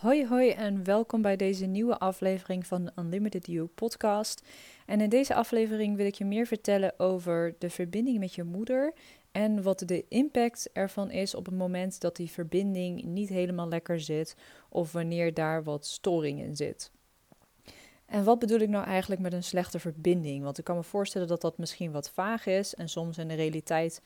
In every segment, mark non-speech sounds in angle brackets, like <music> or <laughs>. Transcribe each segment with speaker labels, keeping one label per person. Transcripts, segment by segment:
Speaker 1: Hoi hoi en welkom bij deze nieuwe aflevering van de Unlimited You podcast. En in deze aflevering wil ik je meer vertellen over de verbinding met je moeder en wat de impact ervan is op het moment dat die verbinding niet helemaal lekker zit of wanneer daar wat storing in zit. En wat bedoel ik nou eigenlijk met een slechte verbinding? Want ik kan me voorstellen dat dat misschien wat vaag is en soms in de realiteit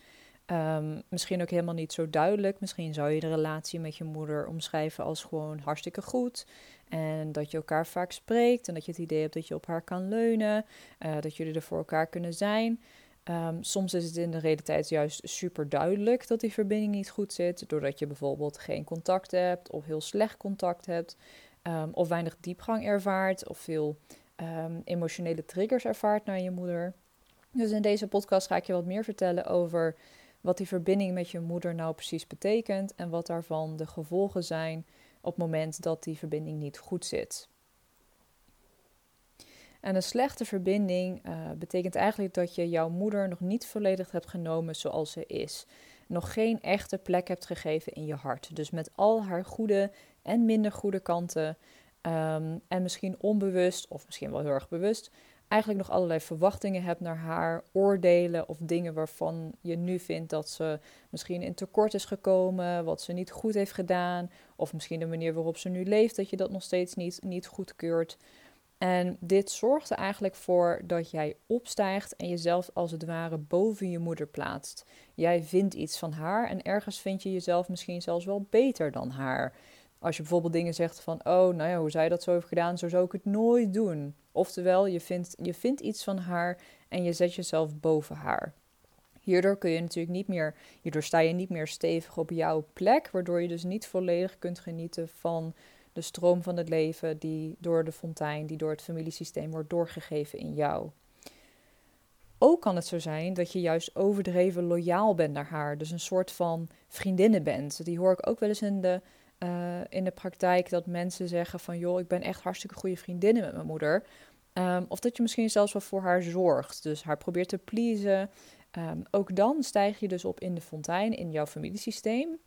Speaker 1: Um, misschien ook helemaal niet zo duidelijk. Misschien zou je de relatie met je moeder omschrijven als gewoon hartstikke goed. En dat je elkaar vaak spreekt en dat je het idee hebt dat je op haar kan leunen. Uh, dat jullie er voor elkaar kunnen zijn. Um, soms is het in de realiteit juist super duidelijk dat die verbinding niet goed zit. Doordat je bijvoorbeeld geen contact hebt of heel slecht contact hebt. Um, of weinig diepgang ervaart of veel emotionele triggers ervaart naar je moeder. Dus in deze podcast ga ik je wat meer vertellen over wat die verbinding met je moeder nou precies betekent en wat daarvan de gevolgen zijn op het moment dat die verbinding niet goed zit. En een slechte verbinding uh, betekent eigenlijk dat je jouw moeder nog niet volledig hebt genomen zoals ze is. Nog geen echte plek hebt gegeven in je hart. Dus met al haar goede en minder goede kanten. Um, en misschien onbewust, of misschien wel heel erg bewust, eigenlijk nog allerlei verwachtingen hebt naar haar, oordelen of dingen waarvan je nu vindt dat ze misschien in tekort is gekomen, wat ze niet goed heeft gedaan, of misschien de manier waarop ze nu leeft, dat je dat nog steeds niet, niet goedkeurt. En dit zorgt er eigenlijk voor dat jij opstijgt en jezelf als het ware boven je moeder plaatst. Jij vindt iets van haar en ergens vind je jezelf misschien zelfs wel beter dan haar. Als je bijvoorbeeld dingen zegt van, oh, nou ja, hoe zij dat zo heeft gedaan, zo zou ik het nooit doen. Oftewel, je vindt, je vindt iets van haar en je zet jezelf boven haar. Hierdoor kun je natuurlijk niet meer, hierdoor sta je niet meer stevig op jouw plek, waardoor je dus niet volledig kunt genieten van de stroom van het leven die door de fontein, die door het familiesysteem wordt doorgegeven in jou. Ook kan het zo zijn dat je juist overdreven loyaal bent naar haar, dus een soort van vriendinnen bent. Die hoor ik ook wel eens in de uh, in de praktijk dat mensen zeggen van joh, ik ben echt hartstikke goede vriendinnen met mijn moeder. Um, of dat je misschien zelfs wel voor haar zorgt. Dus haar probeert te pleasen. Um, ook dan stijg je dus op in de fontein, in jouw familiesysteem.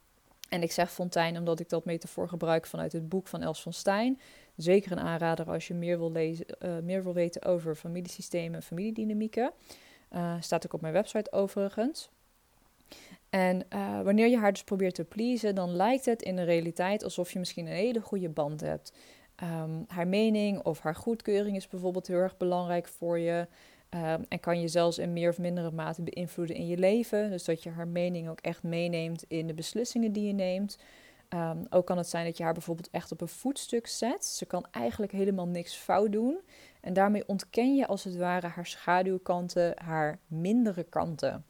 Speaker 1: En ik zeg fontein omdat ik dat metafoor gebruik vanuit het boek van Els van Stein. Zeker een aanrader als je meer wil, lezen, uh, meer wil weten over familiesystemen en familiedynamieken. Uh, staat ook op mijn website overigens. En uh, wanneer je haar dus probeert te pleasen, dan lijkt het in de realiteit alsof je misschien een hele goede band hebt. Um, haar mening of haar goedkeuring is bijvoorbeeld heel erg belangrijk voor je. Um, en kan je zelfs in meer of mindere mate beïnvloeden in je leven. Dus dat je haar mening ook echt meeneemt in de beslissingen die je neemt. Um, ook kan het zijn dat je haar bijvoorbeeld echt op een voetstuk zet. Ze kan eigenlijk helemaal niks fout doen. En daarmee ontken je als het ware haar schaduwkanten, haar mindere kanten.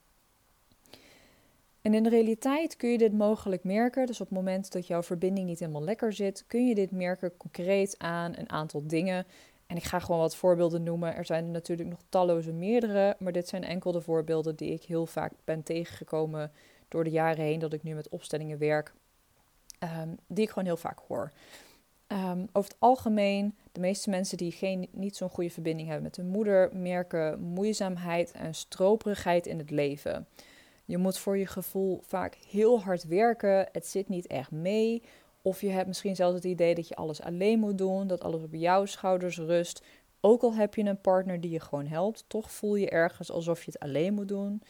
Speaker 1: En in de realiteit kun je dit mogelijk merken. Dus op het moment dat jouw verbinding niet helemaal lekker zit, kun je dit merken concreet aan een aantal dingen. En ik ga gewoon wat voorbeelden noemen. Er zijn er natuurlijk nog talloze meerdere, maar dit zijn enkel de voorbeelden die ik heel vaak ben tegengekomen door de jaren heen dat ik nu met opstellingen werk. Um, die ik gewoon heel vaak hoor. Um, over het algemeen, de meeste mensen die geen, niet zo'n goede verbinding hebben met hun moeder, merken moeizaamheid en stroperigheid in het leven. Je moet voor je gevoel vaak heel hard werken. Het zit niet echt mee. Of je hebt misschien zelfs het idee dat je alles alleen moet doen, dat alles op jouw schouders rust. Ook al heb je een partner die je gewoon helpt, toch voel je ergens alsof je het alleen moet doen.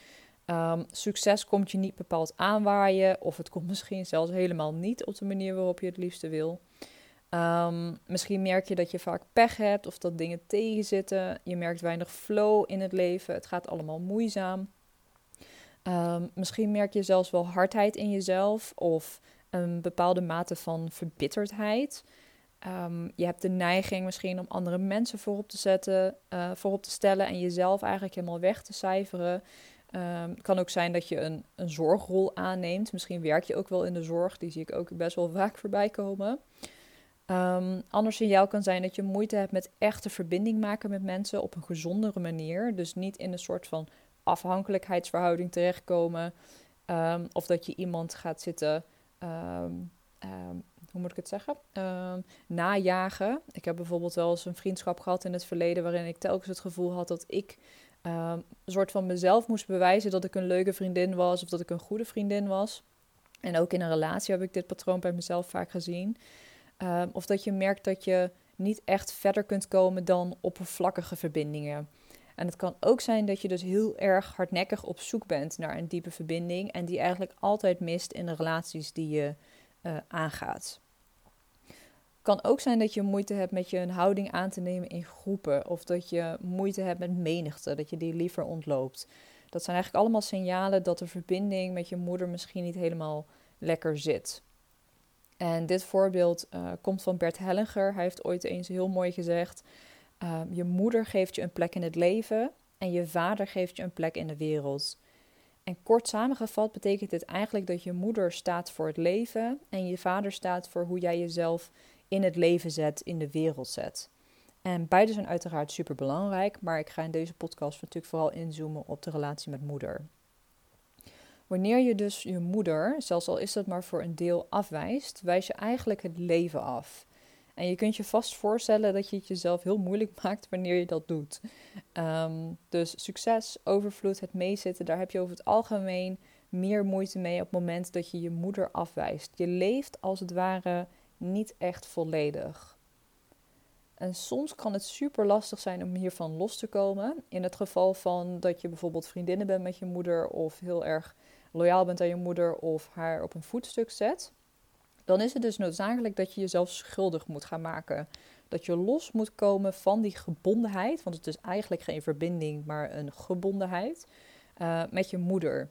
Speaker 1: Um, succes komt je niet bepaald aanwaaien, of het komt <laughs> misschien zelfs helemaal niet op de manier waarop je het liefste wil. Um, misschien merk je dat je vaak pech hebt of dat dingen tegenzitten. Je merkt weinig flow in het leven. Het gaat allemaal moeizaam. Um, misschien merk je zelfs wel hardheid in jezelf of een bepaalde mate van verbitterdheid. Um, je hebt de neiging misschien om andere mensen voorop te zetten, uh, voorop te stellen en jezelf eigenlijk helemaal weg te cijferen. Um, het kan ook zijn dat je een, een zorgrol aanneemt. Misschien werk je ook wel in de zorg, die zie ik ook best wel <laughs> vaak voorbij komen. Um, ander signaal kan zijn dat je moeite hebt met echte verbinding maken met mensen op een gezondere manier. Dus niet in een soort van afhankelijkheidsverhouding terechtkomen. Um, of dat je iemand gaat zitten, um, um, hoe moet ik het zeggen, najagen. Ik heb bijvoorbeeld wel eens een vriendschap gehad in het verleden waarin ik telkens het gevoel had dat ik een soort van mezelf moest bewijzen dat ik een leuke vriendin was of dat ik een goede vriendin was. En ook in een relatie heb ik dit patroon bij mezelf vaak gezien. Ehm, of dat je merkt dat je niet echt verder kunt komen dan oppervlakkige verbindingen. En het kan ook zijn dat je dus heel erg hardnekkig op zoek bent naar een diepe verbinding en die eigenlijk altijd mist in de relaties die je uh, aangaat. kan ook zijn dat je moeite hebt met je een houding aan te nemen in groepen of dat je moeite hebt met menigte, dat je die liever ontloopt. Dat zijn eigenlijk allemaal signalen dat de verbinding met je moeder misschien niet helemaal lekker zit. En dit voorbeeld uh, komt van Bert Hellinger. Hij heeft ooit eens heel mooi gezegd: uh, Je moeder geeft je een plek in het leven en je vader geeft je een plek in de wereld. En kort samengevat betekent dit eigenlijk dat je moeder staat voor het leven en je vader staat voor hoe jij jezelf in het leven zet, in de wereld zet. En beide zijn uiteraard super belangrijk, maar ik ga in deze podcast natuurlijk vooral inzoomen op de relatie met moeder. Wanneer je dus je moeder, zelfs al is dat maar voor een deel, afwijst, wijs je eigenlijk het leven af. En je kunt je vast voorstellen dat je het jezelf heel moeilijk <laughs> maakt wanneer je dat doet. Ehm, dus succes, overvloed, het meezitten, daar heb je over het algemeen meer moeite mee op het moment dat je je moeder afwijst. Je leeft als het ware niet echt volledig. En soms kan het super lastig zijn om hiervan los te komen. In het geval van dat je bijvoorbeeld vriendinnen bent met je moeder of heel erg loyaal bent aan je moeder of haar op een voetstuk zet, dan is het dus noodzakelijk dat je jezelf schuldig moet gaan maken. Dat je los moet komen van die gebondenheid, want het is eigenlijk geen verbinding, maar een gebondenheid uh, met je moeder.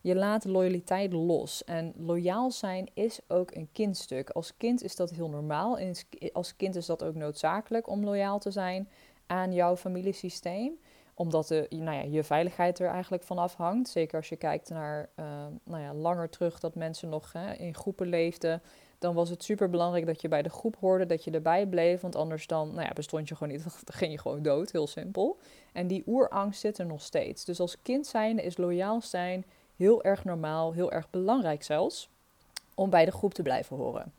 Speaker 1: Je laat loyaliteit los. En loyaal zijn is ook een kindstuk. Als kind is dat heel normaal. En als kind is dat ook noodzakelijk om loyaal te zijn aan jouw familiesysteem omdat de, nou ja, je veiligheid er eigenlijk van afhangt. Zeker als je kijkt naar uh, nou ja, langer terug dat mensen nog hè, in groepen leefden. Dan was het super belangrijk dat je bij de groep hoorde, dat je erbij bleef. Want anders dan nou ja, bestond je gewoon niet, <laughs> dan ging je gewoon dood, heel simpel. En die oerangst zit er nog steeds. Dus als kind zijn is loyaal zijn heel erg normaal, heel erg belangrijk zelfs. Om bij de groep te blijven horen.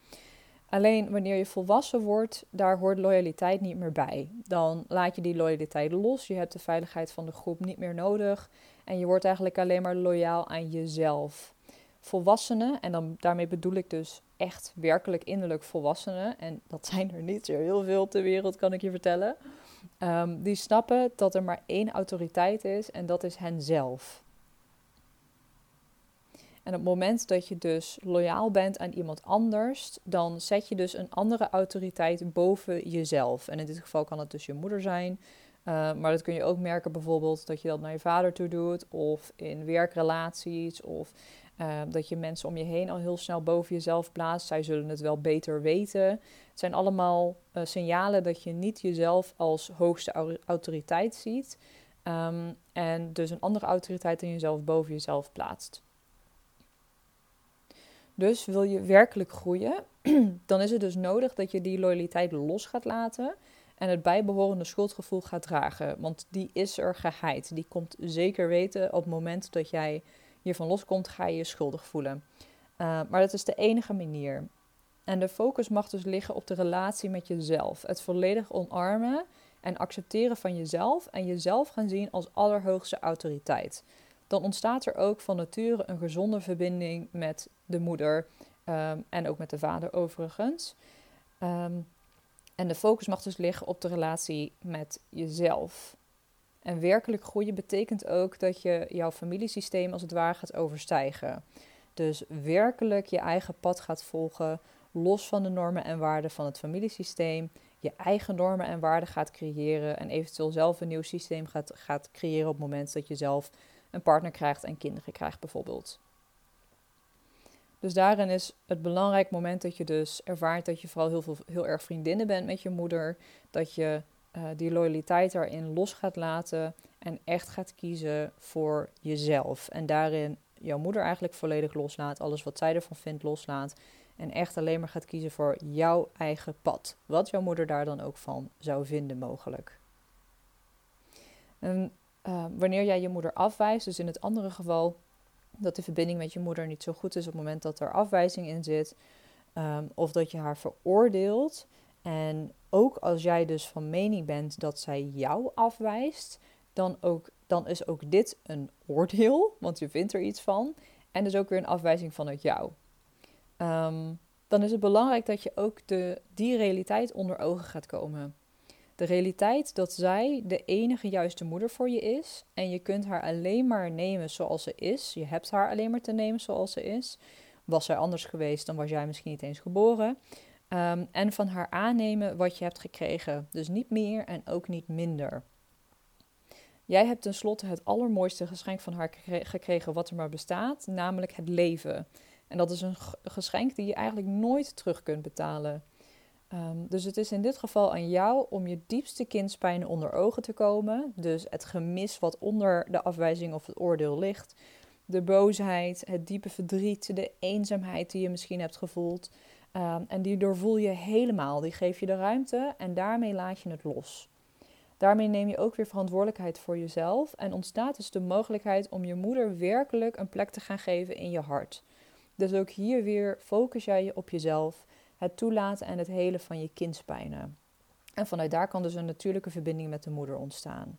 Speaker 1: Alleen wanneer je volwassen wordt, daar hoort loyaliteit niet meer bij. Dan laat je die loyaliteit los. Je hebt de veiligheid van de groep niet meer nodig. En je wordt eigenlijk alleen maar loyaal aan jezelf. Volwassenen, en dan, daarmee bedoel ik dus echt werkelijk innerlijk volwassenen. En dat zijn er niet zo heel veel ter wereld, kan ik je vertellen. Um, die snappen dat er maar één autoriteit is en dat is henzelf. En op het moment dat je dus loyaal bent aan iemand anders, dan zet je dus een andere autoriteit boven jezelf. En in dit geval kan het dus je moeder zijn. Uh, maar dat kun je ook merken bijvoorbeeld dat je dat naar je vader toe doet, of in werkrelaties, of uh, dat je mensen om je heen al heel snel boven jezelf plaatst. Zij zullen het wel beter weten. Het zijn allemaal uh, signalen dat je niet jezelf als hoogste autoriteit ziet. Um, en dus een andere autoriteit in jezelf boven jezelf plaatst. Dus wil je werkelijk groeien, <clears throat> dan is het dus nodig dat je die loyaliteit los gaat laten en het bijbehorende schuldgevoel gaat dragen. Want die is er geheid. Die komt zeker weten op het moment dat jij hiervan loskomt, ga je je schuldig voelen. Uh, maar dat is de enige manier. En de focus mag dus liggen op de relatie met jezelf. Het volledig omarmen en accepteren van jezelf en jezelf gaan zien als allerhoogste autoriteit dan ontstaat er ook van nature een gezonde verbinding met de moeder ehm, en ook met de vader overigens. Ehm, en de focus mag dus liggen op de relatie met jezelf. En werkelijk groeien betekent ook dat je jouw familiesysteem als het ware gaat overstijgen. Dus werkelijk je eigen pad gaat volgen, los van de normen en waarden van het familiesysteem. Je eigen normen en waarden gaat creëren en eventueel zelf een nieuw systeem gaat, gaat creëren op het moment dat je zelf een partner krijgt en kinderen krijgt bijvoorbeeld. Dus daarin is het belangrijk moment dat je dus ervaart dat je vooral heel, veel, heel erg vriendinnen bent met je moeder. Dat je uh, die loyaliteit daarin los gaat laten en echt gaat kiezen voor jezelf. En daarin jouw moeder eigenlijk volledig loslaat, alles wat zij ervan vindt loslaat. En echt alleen maar gaat kiezen voor jouw eigen pad. Wat jouw moeder daar dan ook van zou vinden mogelijk. Uh, wanneer jij je moeder afwijst, dus in het andere geval dat de verbinding met je moeder niet zo goed is op het moment dat er afwijzing in zit, um, of dat je haar veroordeelt. En ook als jij dus van mening bent dat zij jou afwijst, dan, ook, dan is ook dit een oordeel, want je vindt er iets van. En dus ook weer een afwijzing vanuit jou. Um, dan is het belangrijk dat je ook de, die realiteit onder ogen gaat komen. De realiteit dat zij de enige juiste moeder voor je is en je kunt haar alleen maar nemen zoals ze is. Je hebt haar alleen maar te nemen zoals ze is. Was zij anders geweest, dan was jij misschien niet eens geboren. Ehm, en van haar aannemen wat je hebt gekregen. Dus niet meer en ook niet minder. Jij hebt tenslotte het allermooiste geschenk van haar gekregen wat er maar bestaat, namelijk het leven. En dat is een geschenk die je eigenlijk nooit terug kunt betalen. Ehm, dus het is in dit geval aan jou om je diepste kindspijn onder ogen te komen. Dus het gemis wat onder de afwijzing of het oordeel ligt. De boosheid, het diepe verdriet, de eenzaamheid die je misschien hebt gevoeld. Um, en die doorvoel je helemaal. Die geef je de ruimte en daarmee laat je het los. Daarmee neem je ook weer verantwoordelijkheid voor jezelf en ontstaat dus de mogelijkheid om je moeder werkelijk een plek te gaan geven in je hart. Dus ook hier weer focus jij je op jezelf, het toelaten en het helen van je kindspijnen. En vanuit daar kan dus een natuurlijke verbinding met de moeder ontstaan.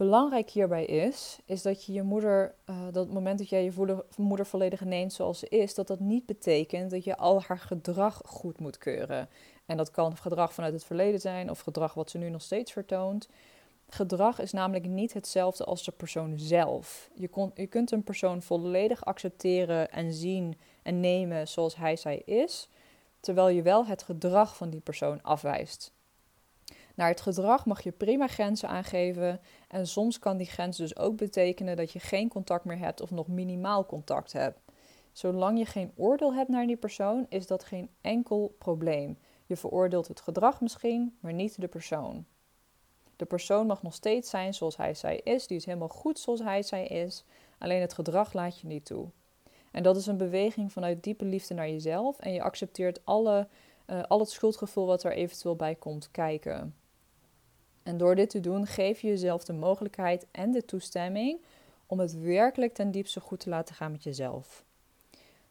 Speaker 1: Belangrijk hierbij is, is dat je je moeder, uh, dat moment dat jij je moeder volledig neemt zoals ze is, dat dat niet betekent dat je al haar gedrag goed moet keuren. En dat kan gedrag vanuit het verleden zijn of gedrag wat ze nu nog steeds vertoont. Gedrag is namelijk niet hetzelfde als de persoon zelf. Je, kon, je kunt een persoon volledig accepteren en zien en nemen zoals hij zij is, terwijl je wel het gedrag van die persoon afwijst. Naar het gedrag mag je prima grenzen aangeven en soms kan die grens dus ook betekenen dat je geen contact meer hebt of nog minimaal contact hebt. Zolang je geen oordeel hebt naar die persoon, is dat geen enkel probleem. Je veroordeelt het gedrag misschien, maar niet de persoon. De persoon mag nog steeds zijn zoals hij zij is. Die is helemaal goed zoals hij zij is. Alleen het gedrag laat je niet toe. En dat is een beweging vanuit diepe liefde naar jezelf. En je accepteert alle, uh, al het schuldgevoel wat er eventueel bij komt kijken. En door dit te doen, geef je jezelf de mogelijkheid en de toestemming om het werkelijk ten diepste goed te laten gaan met jezelf.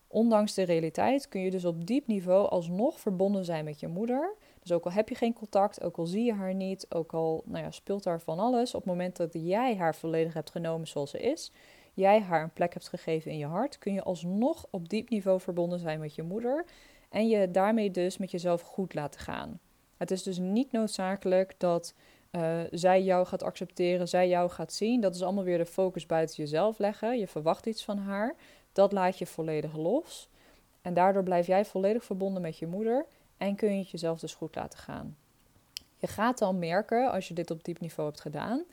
Speaker 1: Ondanks de realiteit kun je dus op diep niveau alsnog verbonden zijn met je moeder. Dus ook al heb je geen contact, ook al zie je haar niet, ook al nou ja, speelt daar van alles. Op het moment dat jij haar volledig hebt genomen zoals ze is, jij haar een plek hebt gegeven in je hart, kun je alsnog op diep niveau verbonden zijn met je moeder. En je daarmee dus met jezelf goed laten gaan. Het is dus niet noodzakelijk dat uh, zij jou gaat accepteren, zij jou gaat zien. Dat is allemaal weer de focus buiten jezelf leggen. Je verwacht iets van haar. Dat laat je volledig los. En daardoor blijf jij volledig verbonden met je moeder en kun je het jezelf dus goed laten gaan. Je gaat dan merken, als je dit op diep niveau hebt gedaan,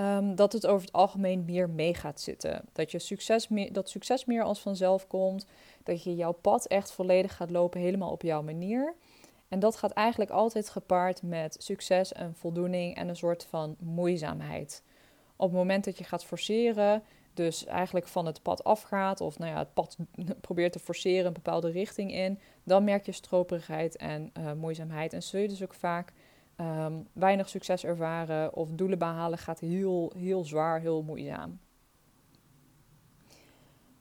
Speaker 1: um, dat het over het algemeen meer mee gaat zitten. Dat, je succes meer, dat succes meer als vanzelf komt. Dat je jouw pad echt volledig gaat lopen, helemaal op jouw manier. En dat gaat eigenlijk altijd gepaard met succes en voldoening en een soort van moeizaamheid. Op het moment dat je gaat forceren, dus eigenlijk van het pad afgaat of nou ja, het pad <laughs> probeert te forceren een bepaalde richting in, dan merk je stroperigheid en uh, moeizaamheid. En zul je dus ook vaak ehm, weinig succes ervaren of doelen behalen gaat heel, heel zwaar, heel moeizaam.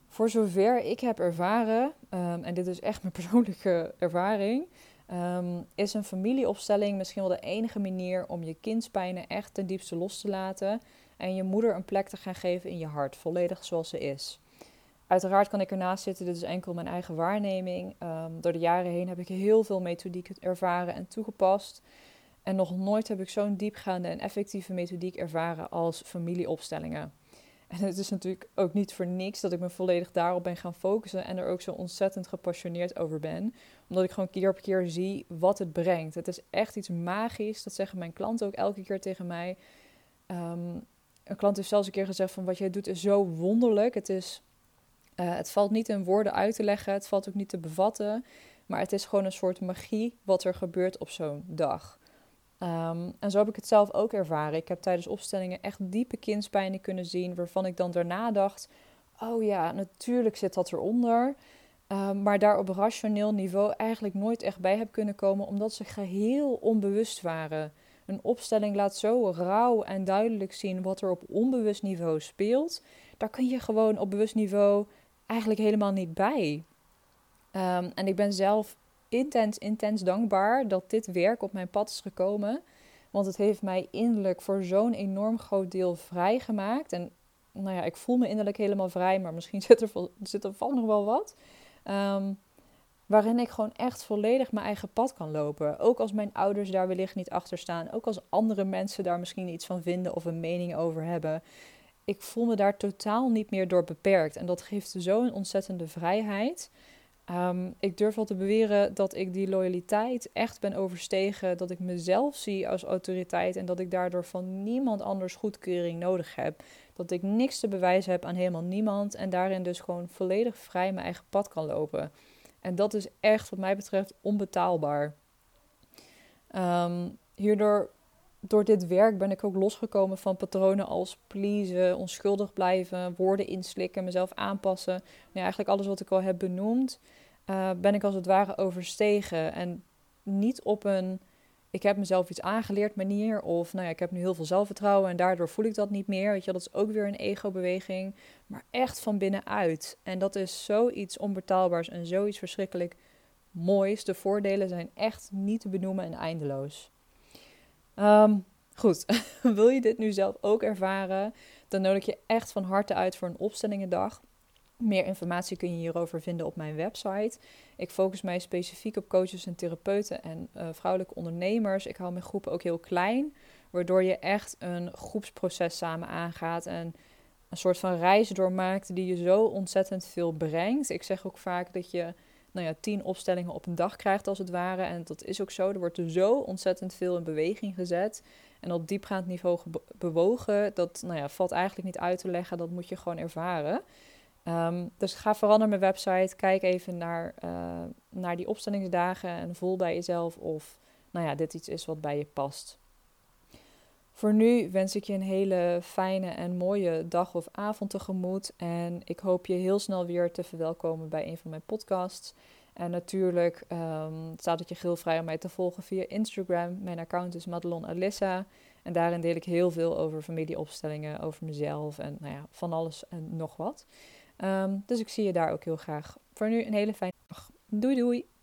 Speaker 1: Voor zover ik heb ervaren, um, en dit is echt mijn <laughs> persoonlijke ervaring, um, is een familieopstelling misschien wel de enige manier om je kindspijnen echt ten diepste los te laten en je moeder een plek te gaan geven in je hart, volledig zoals ze is. Uiteraard kan ik ernaast zitten, dit is enkel mijn eigen waarneming. Door de jaren heen heb ik heel veel methodiek ervaren en toegepast. En nog nooit heb ik zo'n diepgaande en effectieve methodiek ervaren als familieopstellingen. En het is natuurlijk ook niet voor niks dat ik me volledig daarop ben gaan focussen en er ook zo ontzettend gepassioneerd over ben. Omdat ik gewoon keer op keer zie wat het brengt. Het is echt iets magisch. Dat zeggen mijn klanten ook elke keer tegen mij. Um, een klant heeft zelfs een keer gezegd van wat jij doet is zo wonderlijk. Het, is, uh, het valt niet in woorden uit te leggen, het valt ook niet te bevatten. Maar het is gewoon een soort magie wat er gebeurt op zo'n dag. Um, en zo heb ik het zelf ook ervaren. Ik heb tijdens opstellingen echt diepe kindspijnen kunnen zien, waarvan ik dan daarna dacht: oh ja, natuurlijk zit dat eronder. Um, maar daar op rationeel niveau eigenlijk nooit echt bij heb kunnen komen, omdat ze geheel onbewust waren. Een opstelling laat zo rauw en duidelijk zien wat er op onbewust niveau speelt. Daar kun je gewoon op bewust niveau eigenlijk helemaal niet bij. Um, en ik ben zelf intens, intens dankbaar dat dit werk op mijn pad is gekomen. Want het heeft mij innerlijk voor zo'n enorm groot deel vrijgemaakt. En nou ja, ik voel me innerlijk helemaal vrij, maar misschien <laughs> zit er, zit er van nog wel wat. Um, waarin ik gewoon echt volledig mijn eigen pad kan lopen. Ook als mijn ouders daar wellicht niet achter staan. Ook als andere mensen daar misschien iets van vinden of een mening over hebben. Ik voel me daar totaal niet meer door beperkt. En dat geeft zo'n ontzettende vrijheid. Um, ik durf wel te beweren dat ik die loyaliteit echt ben overstegen. Dat ik mezelf zie als autoriteit en dat ik daardoor van niemand anders goedkeuring nodig heb. Dat ik niks te bewijzen heb aan helemaal niemand en daarin dus gewoon volledig vrij mijn eigen pad kan lopen. En dat is echt, wat mij betreft, onbetaalbaar. Um, hierdoor, door dit werk ben ik ook losgekomen van patronen als pleasen, onschuldig blijven, woorden inslikken, mezelf aanpassen. Ja, eigenlijk alles wat ik al heb benoemd, uh, ben ik als het ware overstegen. En niet op een ik heb mezelf iets aangeleerd manier. Of nou ja, ik heb nu heel veel zelfvertrouwen en daardoor voel ik dat niet meer. Weet je, dat is ook weer een ego-beweging. Maar echt van binnenuit. En dat is zoiets onbetaalbaars en zoiets verschrikkelijk moois. De voordelen zijn echt niet te benoemen en eindeloos. Ehm, goed, <laughs> wil je dit nu zelf ook ervaren? Dan nodig je echt van harte uit voor een opstellingendag. Meer informatie kun je hierover vinden op mijn website. Ik focus mij specifiek op coaches en therapeuten en uh, vrouwelijke ondernemers. Ik hou mijn groepen ook heel klein, waardoor je echt een groepsproces samen aangaat en een soort van reis doormaakt die je zo ontzettend veel brengt. Ik zeg ook vaak dat je nou ja, tien opstellingen op een dag krijgt als het ware. En dat is ook zo. Er wordt zo ontzettend veel in beweging gezet. En op diepgaand niveau bewogen, dat nou ja, valt eigenlijk niet uit te leggen. Dat moet je gewoon ervaren. Ehm, dus ga vooral naar mijn website. Kijk even naar, uh, naar die opstellingsdagen en voel bij jezelf of nou ja, dit iets is wat bij je past. Voor nu wens ik je een hele fijne en mooie dag of avond tegemoet. En ik hoop je heel snel weer te verwelkomen bij een van mijn podcasts. En natuurlijk um, staat het je heel vrij om mij te volgen via Instagram. Mijn account is Madelon Alissa. En daarin deel ik heel veel over familieopstellingen, over mezelf en nou ja, van alles en nog wat. Um, dus ik zie je daar ook heel graag. Voor nu een hele fijne dag. Doei doei!